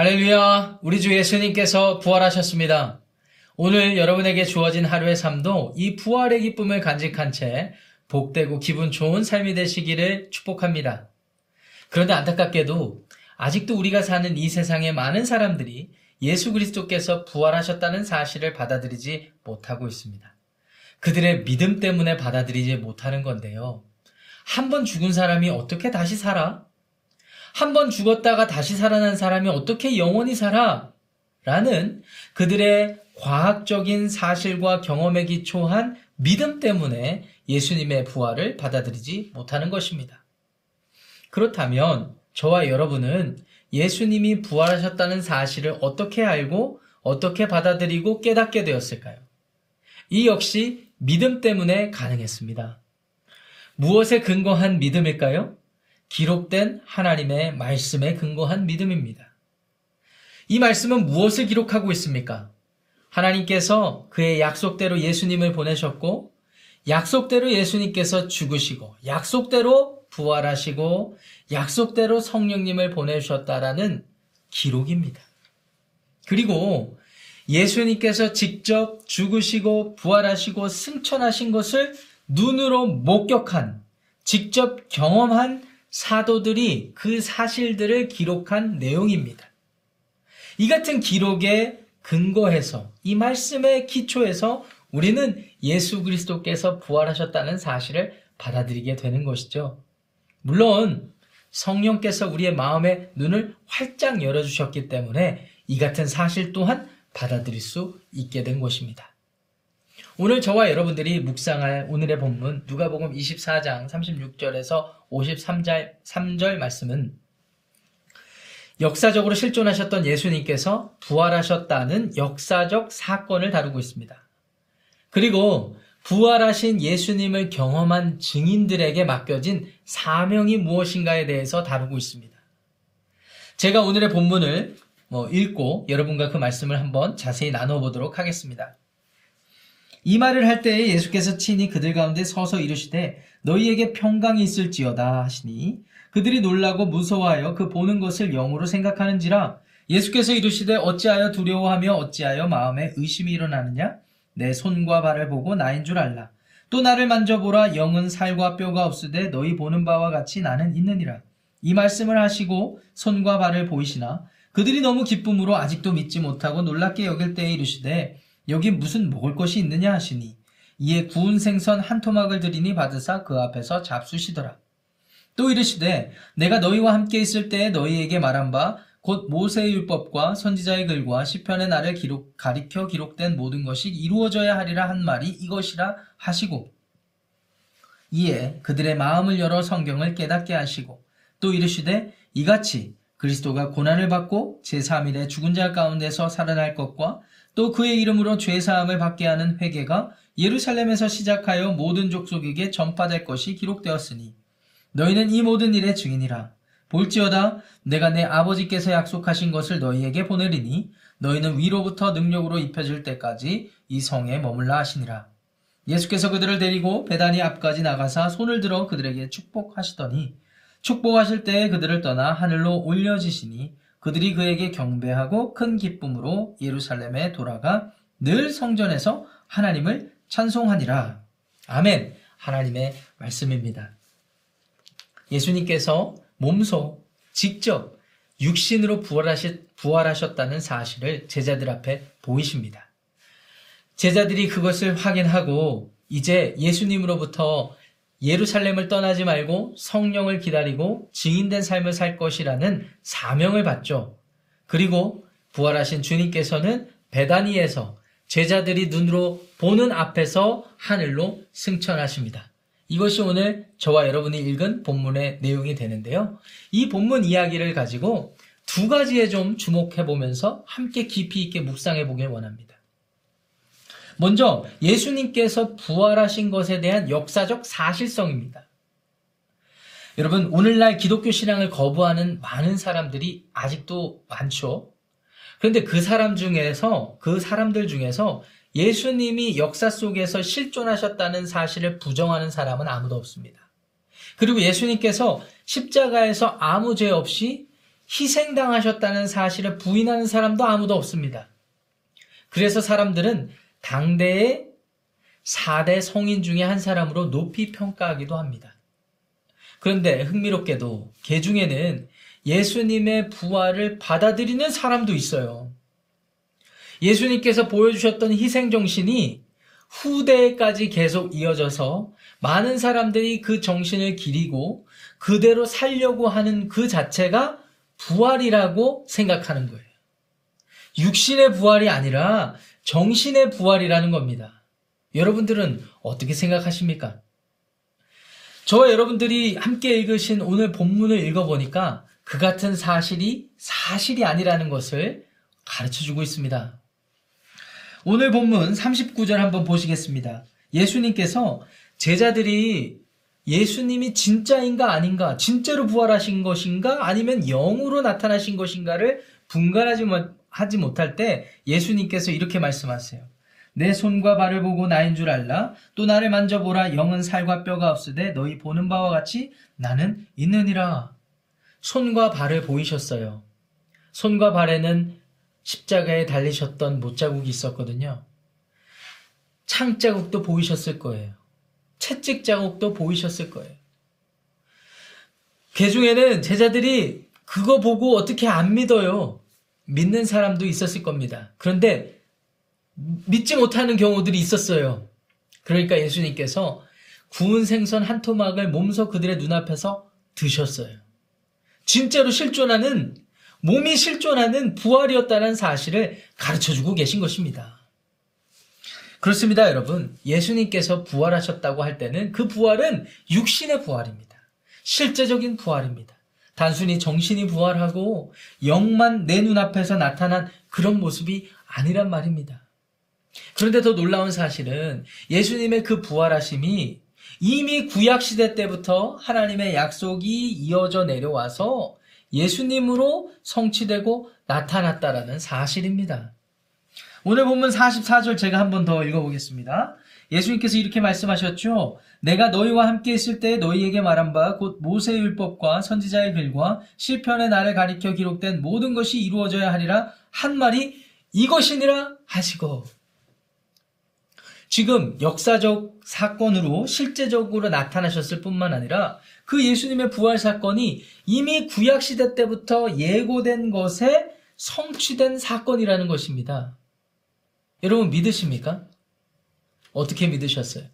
할렐루야! 우리 주 예수님께서 부활하셨습니다. 오늘 여러분에게 주어진 하루의 삶도 이 부활의 기쁨을 간직한 채 복되고 기분 좋은 삶이 되시기를 축복합니다. 그런데 안타깝게도 아직도 우리가 사는 이 세상의 많은 사람들이 예수 그리스도께서 부활하셨다는 사실을 받아들이지 못하고 있습니다. 그들의 믿음 때문에 받아들이지 못하는 건데요. 한 번 죽은 사람이 어떻게 다시 살아? 한 번 죽었다가 다시 살아난 사람이 어떻게 영원히 살아? 라는 그들의 과학적인 사실과 경험에 기초한 믿음 때문에 예수님의 부활을 받아들이지 못하는 것입니다. 그렇다면 저와 여러분은 예수님이 부활하셨다는 사실을 어떻게 알고 어떻게 받아들이고 깨닫게 되었을까요? 이 역시 믿음 때문에 가능했습니다. 무엇에 근거한 믿음일까요? 기록된 하나님의 말씀에 근거한 믿음입니다. 이 말씀은 무엇을 기록하고 있습니까? 하나님께서 그의 약속대로 예수님을 보내셨고, 약속대로 예수님께서 죽으시고, 약속대로 부활하시고, 약속대로 성령님을 보내주셨다라는 기록입니다. 그리고 예수님께서 직접 죽으시고, 부활하시고, 승천하신 것을 눈으로 목격한, 직접 경험한 사도들이 그 사실들을 기록한 내용입니다. 이 같은 기록에 근거해서 이 말씀의 기초에서 우리는 예수 그리스도께서 부활하셨다는 사실을 받아들이게 되는 것이죠. 물론 성령께서 우리의 마음의 눈을 활짝 열어주셨기 때문에 이 같은 사실 또한 받아들일 수 있게 된 것입니다. 오늘 저와 여러분들이 묵상할 오늘의 본문 누가복음 24장 36절에서 53절 3절 말씀은 역사적으로 실존하셨던 예수님께서 부활하셨다는 역사적 사건을 다루고 있습니다. 그리고 부활하신 예수님을 경험한 증인들에게 맡겨진 사명이 무엇인가에 대해서 다루고 있습니다. 제가 오늘의 본문을 뭐 읽고 여러분과 그 말씀을 한번 자세히 나눠보도록 하겠습니다. 이 말을 할 때에 예수께서 친히 그들 가운데 서서 이르시되 너희에게 평강이 있을지어다 하시니 그들이 놀라고 무서워하여 그 보는 것을 영으로 생각하는지라. 예수께서 이르시되 어찌하여 두려워하며 어찌하여 마음에 의심이 일어나느냐? 내 손과 발을 보고 나인 줄 알라. 또 나를 만져보라. 영은 살과 뼈가 없으되 너희 보는 바와 같이 나는 있느니라. 이 말씀을 하시고 손과 발을 보이시나? 그들이 너무 기쁨으로 아직도 믿지 못하고 놀랍게 여길 때에 이르시되 여기 무슨 먹을 것이 있느냐 하시니 이에 구운 생선 한 토막을 드리니 받으사 그 앞에서 잡수시더라. 또 이르시되 내가 너희와 함께 있을 때에 너희에게 말한 바 곧 모세의 율법과 선지자의 글과 시편의 나를 기록 가리켜 기록된 모든 것이 이루어져야 하리라 한 말이 이것이라 하시고 이에 그들의 마음을 열어 성경을 깨닫게 하시고 또 이르시되 이같이 그리스도가 고난을 받고 제3일에 죽은 자 가운데서 살아날 것과 또 그의 이름으로 죄사함을 받게 하는 회개가 예루살렘에서 시작하여 모든 족속에게 전파될 것이 기록되었으니 너희는 이 모든 일의 증인이라. 볼지어다 내가 내 아버지께서 약속하신 것을 너희에게 보내리니 너희는 위로부터 능력으로 입혀질 때까지 이 성에 머물라 하시니라. 예수께서 그들을 데리고 배단이 앞까지 나가사 손을 들어 그들에게 축복하시더니 축복하실 때에 그들을 떠나 하늘로 올려지시니 그들이 그에게 경배하고 큰 기쁨으로 예루살렘에 돌아가 늘 성전에서 하나님을 찬송하니라. 아멘. 하나님의 말씀입니다. 예수님께서 몸소 직접 육신으로 부활하셨 다는 사실을 제자들 앞에 보이십니다. 제자들이 그것을 확인하고 이제 예수님으로부터 예루살렘을 떠나지 말고 성령을 기다리고 증인된 삶을 살 것이라는 사명을 받죠. 그리고 부활하신 주님께서는 베다니에서 제자들이 눈으로 보는 앞에서 하늘로 승천하십니다. 이것이 오늘 저와 여러분이 읽은 본문의 내용이 되는데요. 이 본문 이야기를 가지고 두 가지에 좀 주목해 보면서 함께 깊이 있게 묵상해 보길 원합니다. 먼저 예수님께서 부활하신 것에 대한 역사적 사실성입니다. 여러분, 오늘날 기독교 신앙을 거부하는 많은 사람들이 아직도 많죠. 그런데 그 사람 중에서, 그 사람들 중에서 예수님이 역사 속에서 실존하셨다는 사실을 부정하는 사람은 아무도 없습니다. 그리고 예수님께서 십자가에서 아무 죄 없이 희생당하셨다는 사실을 부인하는 사람도 아무도 없습니다. 그래서 사람들은 당대의 4대 성인 중에 한 사람으로 높이 평가하기도 합니다. 그런데 흥미롭게도 개 중에는 예수님의 부활을 받아들이는 사람도 있어요. 예수님께서 보여주셨던 희생정신이 후대까지 계속 이어져서 많은 사람들이 그 정신을 기리고 그대로 살려고 하는 그 자체가 부활이라고 생각하는 거예요. 육신의 부활이 아니라 정신의 부활이라는 겁니다. 여러분들은 어떻게 생각하십니까? 저 여러분들이 함께 읽으신 오늘 본문을 읽어보니까 그 같은 사실이 사실이 아니라는 것을 가르쳐 주고 있습니다. 오늘 본문 39절 한번 보시겠습니다. 예수님께서 제자들이 예수님이 진짜인가 아닌가, 진짜로 부활하신 것인가, 아니면 영으로 나타나신 것인가를 분간하지 하지 못할 때 예수님께서 이렇게 말씀하세요. 내 손과 발을 보고 나인 줄 알라. 또 나를 만져보라. 영은 살과 뼈가 없으되 너희 보는 바와 같이 나는 있느니라. 손과 발을 보이셨어요. 손과 발에는 십자가에 달리셨던 못자국이 있었거든요. 창 자국도 보이셨을 거예요. 채찍 자국도 보이셨을 거예요. 개 중에는 제자들이 그거 보고 어떻게 안 믿어요. 믿는 사람도 있었을 겁니다. 그런데 믿지 못하는 경우들이 있었어요. 그러니까 예수님께서 구운 생선 한 토막을 몸소 그들의 눈앞에서 드셨어요. 진짜로 실존하는 몸이 실존하는 부활이었다는 사실을 가르쳐 주고 계신 것입니다. 그렇습니다, 여러분. 예수님께서 부활하셨다고 할 때는 그 부활은 육신의 부활입니다. 실제적인 부활입니다. 단순히 정신이 부활하고 영만 내 눈앞에서 나타난 그런 모습이 아니란 말입니다. 그런데 더 놀라운 사실은 예수님의 그 부활하심이 이미 구약시대 때부터 하나님의 약속이 이어져 내려와서 예수님으로 성취되고 나타났다라는 사실입니다. 오늘 본문 44절 제가 한번 더 읽어보겠습니다. 예수님께서 이렇게 말씀하셨죠. 내가 너희와 함께 있을 때 너희에게 말한 바 곧 모세의 율법과 선지자의 글과 시편의 나를 가리켜 기록된 모든 것이 이루어져야 하리라 한 말이 이것이니라 하시고 지금 역사적 사건으로 실제적으로 나타나셨을 뿐만 아니라 그 예수님의 부활 사건이 이미 구약 시대 때부터 예고된 것에 성취된 사건이라는 것입니다. 여러분 믿으십니까? 어떻게 믿으셨어요?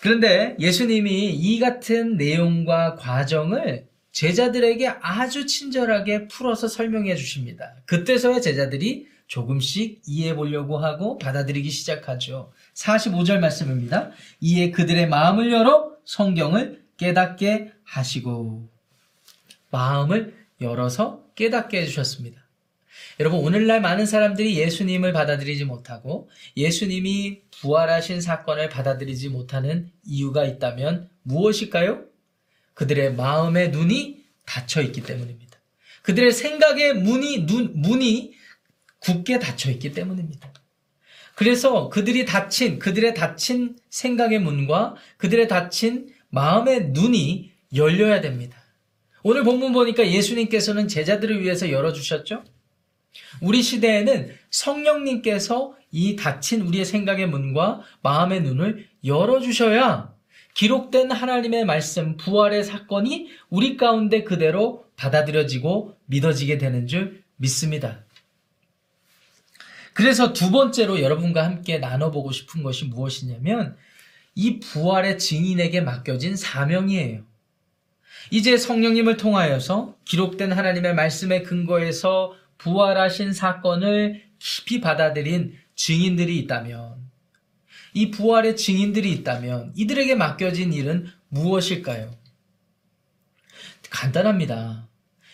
그런데 예수님이 이 같은 내용과 과정을 제자들에게 아주 친절하게 풀어서 설명해 주십니다. 그때서야 제자들이 조금씩 이해해 보려고 하고 받아들이기 시작하죠. 45절 말씀입니다. 이에 그들의 마음을 열어 성경을 깨닫게 하시고 마음을 열어서 깨닫게 해주셨습니다. 여러분 오늘날 많은 사람들이 예수님을 받아들이지 못하고 예수님이 부활하신 사건을 받아들이지 못하는 이유가 있다면 무엇일까요? 그들의 마음의 눈이 닫혀 있기 때문입니다. 그들의 생각의 문이 눈 문이 굳게 닫혀 있기 때문입니다. 그래서 그들이 닫힌, 그들의 닫힌 생각의 문과 그들의 닫힌 마음의 눈이 열려야 됩니다. 오늘 본문 보니까 예수님께서는 제자들을 위해서 열어주셨죠? 우리 시대에는 성령님께서 이 닫힌 우리의 생각의 문과 마음의 눈을 열어주셔야 기록된 하나님의 말씀, 부활의 사건이 우리 가운데 그대로 받아들여지고 믿어지게 되는 줄 믿습니다. 그래서 두 번째로 여러분과 함께 나눠보고 싶은 것이 무엇이냐면 이 부활의 증인에게 맡겨진 사명이에요. 이제 성령님을 통하여서 기록된 하나님의 말씀의 근거에서 부활하신 사건을 깊이 받아들인 증인들이 있다면, 이 부활의 증인들이 있다면 이들에게 맡겨진 일은 무엇일까요? 간단합니다.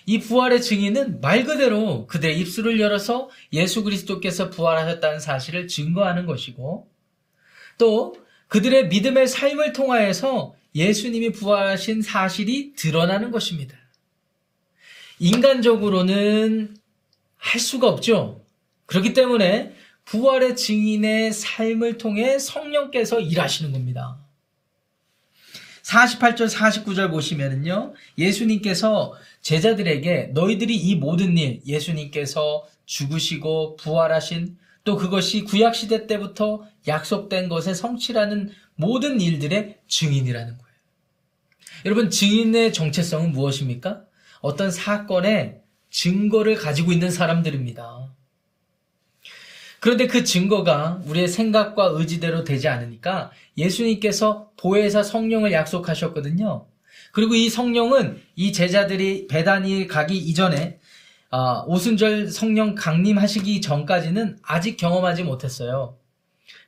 이 부활의 증인은 말 그대로 그들의 입술을 열어서 예수 그리스도께서 부활하셨다는 사실을 증거하는 것이고 또 그들의 믿음의 삶을 통하여서 예수님이 부활하신 사실이 드러나는 것입니다. 인간적으로는 할 수가 없죠. 그렇기 때문에 부활의 증인의 삶을 통해 성령께서 일하시는 겁니다. 48절, 49절 보시면은요, 예수님께서 제자들에게 너희들이 이 모든 일, 예수님께서 죽으시고 부활하신 또 그것이 구약 시대 때부터 약속된 것의 성취라는 모든 일들의 증인이라는 거예요. 여러분, 증인의 정체성은 무엇입니까? 어떤 사건의 증거를 가지고 있는 사람들입니다. 그런데 그 증거가 우리의 생각과 의지대로 되지 않으니까 예수님께서 보혜사 성령을 약속하셨거든요. 그리고 이 성령은 이 제자들이 배단이 가기 이전에 아, 오순절 성령 강림하시기 전까지는 아직 경험하지 못했어요.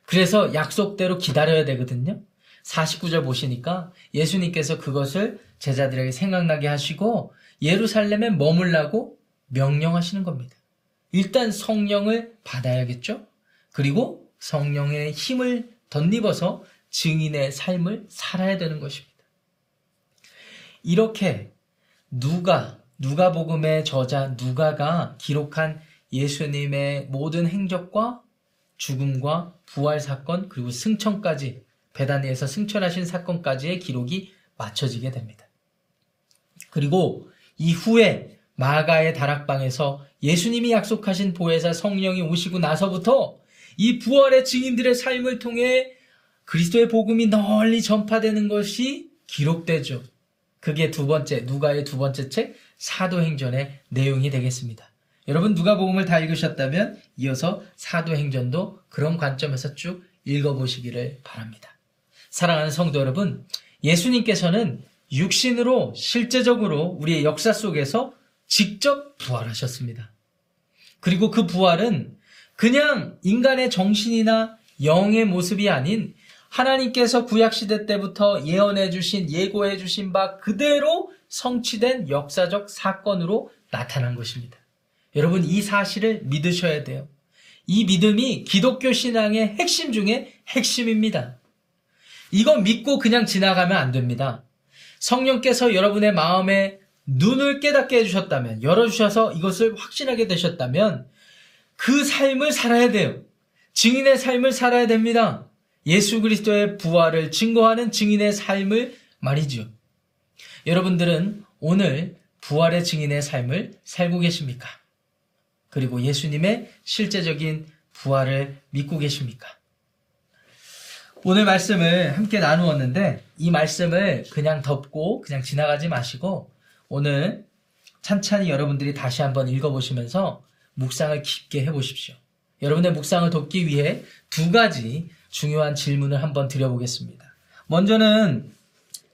그래서 약속대로 기다려야 되거든요. 49절 보시니까 예수님께서 그것을 제자들에게 생각나게 하시고 예루살렘에 머물라고 명령하시는 겁니다. 일단 성령을 받아야겠죠? 그리고 성령의 힘을 덧입어서 증인의 삶을 살아야 되는 것입니다. 이렇게 누가, 누가복음의 저자 누가가 기록한 예수님의 모든 행적과 죽음과 부활 사건 그리고 승천까지 배단위에서 승천하신 사건까지의 기록이 맞춰지게 됩니다. 그리고 이후에 마가의 다락방에서 예수님이 약속하신 보혜사 성령이 오시고 나서부터 이 부활의 증인들의 삶을 통해 그리스도의 복음이 널리 전파되는 것이 기록되죠. 그게 두 번째, 누가의 두 번째 책, 사도행전의 내용이 되겠습니다. 여러분, 누가복음을 다 읽으셨다면 이어서 사도행전도 그런 관점에서 쭉 읽어보시기를 바랍니다. 사랑하는 성도 여러분, 예수님께서는 육신으로 실제적으로 우리의 역사 속에서 직접 부활하셨습니다. 그리고 그 부활은 그냥 인간의 정신이나 영의 모습이 아닌 하나님께서 구약시대 때부터 예언해 주신, 예고해 주신 바 그대로 성취된 역사적 사건으로 나타난 것입니다. 여러분, 이 사실을 믿으셔야 돼요. 이 믿음이 기독교 신앙의 핵심 중에 핵심입니다. 이거 믿고 그냥 지나가면 안 됩니다. 성령께서 여러분의 마음에 눈을 깨닫게 해주셨다면, 열어주셔서 이것을 확신하게 되셨다면, 그 삶을 살아야 돼요. 증인의 삶을 살아야 됩니다. 예수 그리스도의 부활을 증거하는 증인의 삶을 말이죠. 여러분들은 오늘 부활의 증인의 삶을 살고 계십니까? 그리고 예수님의 실제적인 부활을 믿고 계십니까? 오늘 말씀을 함께 나누었는데 이 말씀을 그냥 덮고 그냥 지나가지 마시고 오늘 찬찬히 여러분들이 다시 한번 읽어보시면서 묵상을 깊게 해보십시오. 여러분의 묵상을 돕기 위해 두 가지 중요한 질문을 한번 드려보겠습니다. 먼저는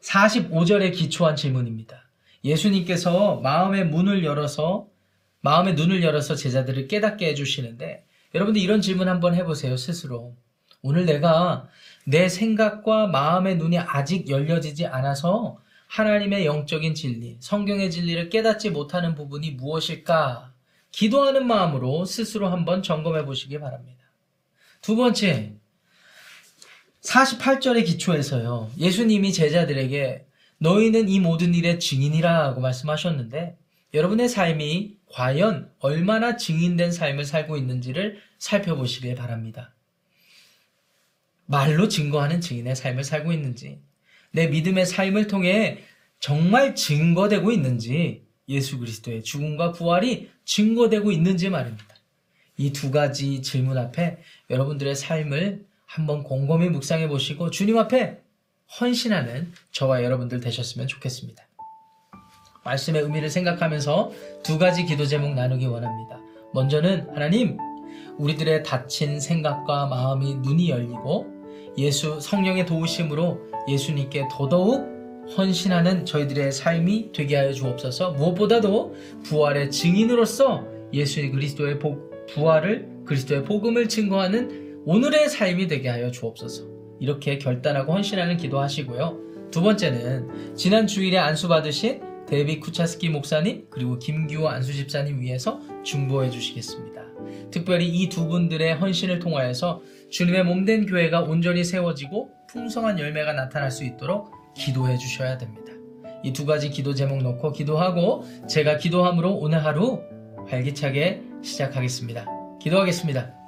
45절에 기초한 질문입니다. 예수님께서 마음의 문을 열어서 마음의 눈을 열어서 제자들을 깨닫게 해주시는데 여러분들 이런 질문 한번 해보세요 스스로. 오늘 내가 내 생각과 마음의 눈이 아직 열려지지 않아서 하나님의 영적인 진리, 성경의 진리를 깨닫지 못하는 부분이 무엇일까? 기도하는 마음으로 스스로 한번 점검해 보시기 바랍니다. 두 번째, 48절의 기초에서요, 예수님이 제자들에게 너희는 이 모든 일의 증인이라고 말씀하셨는데, 여러분의 삶이 과연 얼마나 증인된 삶을 살고 있는지를 살펴보시길 바랍니다. 말로 증거하는 증인의 삶을 살고 있는지, 내 믿음의 삶을 통해 정말 증거되고 있는지 예수 그리스도의 죽음과 부활이 증거되고 있는지 말입니다. 이 두 가지 질문 앞에 여러분들의 삶을 한번 곰곰이 묵상해 보시고 주님 앞에 헌신하는 저와 여러분들 되셨으면 좋겠습니다. 말씀의 의미를 생각하면서 두 가지 기도 제목 나누기 원합니다. 먼저는 하나님, 우리들의 닫힌 생각과 마음이 눈이 열리고 예수 성령의 도우심으로 예수님께 더더욱 헌신하는 저희들의 삶이 되게 하여 주옵소서. 무엇보다도 부활의 증인으로서 예수 그리스도의 부활을 그리스도의 복음을 증거하는 오늘의 삶이 되게 하여 주옵소서. 이렇게 결단하고 헌신하는 기도하시고요. 두 번째는 지난 주일에 안수 받으신 데비 쿠차스키 목사님 그리고 김규호 안수 집사님 위해서 중보해 주시겠습니다. 특별히 이 두 분들의 헌신을 통하여서 주님의 몸된 교회가 온전히 세워지고 풍성한 열매가 나타날 수 있도록 기도해 주셔야 됩니다. 이 두 가지 기도 제목 놓고 기도하고 제가 기도함으로 오늘 하루 활기차게 시작하겠습니다. 기도하겠습니다.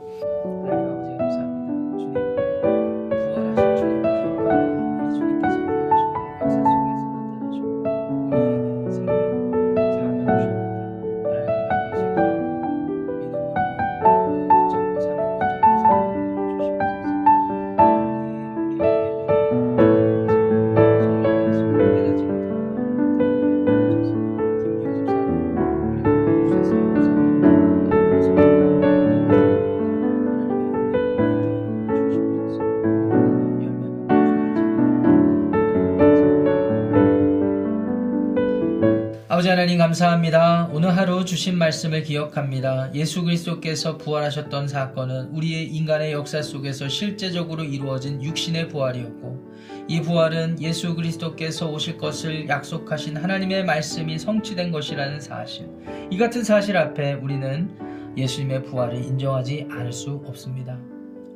아버지 하나님 감사합니다. 오늘 하루 주신 말씀을 기억합니다. 예수 그리스도께서 부활하셨던 사건은 우리의 인간의 역사 속에서 실제적으로 이루어진 육신의 부활이었고 이 부활은 예수 그리스도께서 오실 것을 약속하신 하나님의 말씀이 성취된 것이라는 사실. 이 같은 사실 앞에 우리는 예수님의 부활을 인정하지 않을 수 없습니다.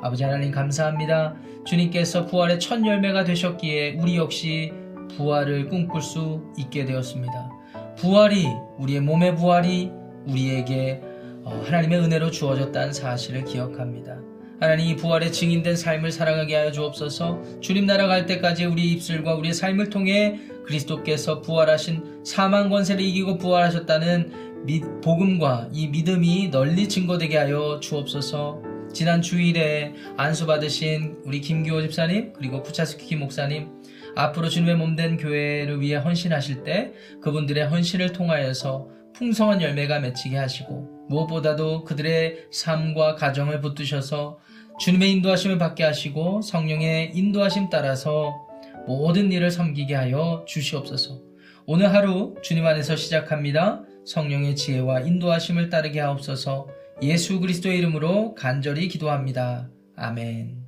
아버지 하나님 감사합니다. 주님께서 부활의 첫 열매가 되셨기에 우리 역시 부활을 꿈꿀 수 있게 되었습니다. 부활이 우리의 몸의 부활이 우리에게 어, 하나님의 은혜로 주어졌다는 사실을 기억합니다. 하나님 이 부활의 증인된 삶을 살아가게 하여 주옵소서. 주님 나라 갈 때까지 우리 입술과 우리의 삶을 통해 그리스도께서 부활하신 사망 권세를 이기고 부활하셨다는 미- 복음과 이 믿음이 널리 증거되게 하여 주옵소서. 지난 주일에 안수 받으신 우리 김기호 집사님 그리고 부차스키 목사님 앞으로 주님의 몸된 교회를 위해 헌신하실 때 그분들의 헌신을 통하여서 풍성한 열매가 맺히게 하시고 무엇보다도 그들의 삶과 가정을 붙드셔서 주님의 인도하심을 받게 하시고 성령의 인도하심 따라서 모든 일을 섬기게 하여 주시옵소서. 오늘 하루 주님 안에서 시작합니다. 성령의 지혜와 인도하심을 따르게 하옵소서. 예수 그리스도의 이름으로 간절히 기도합니다. 아멘.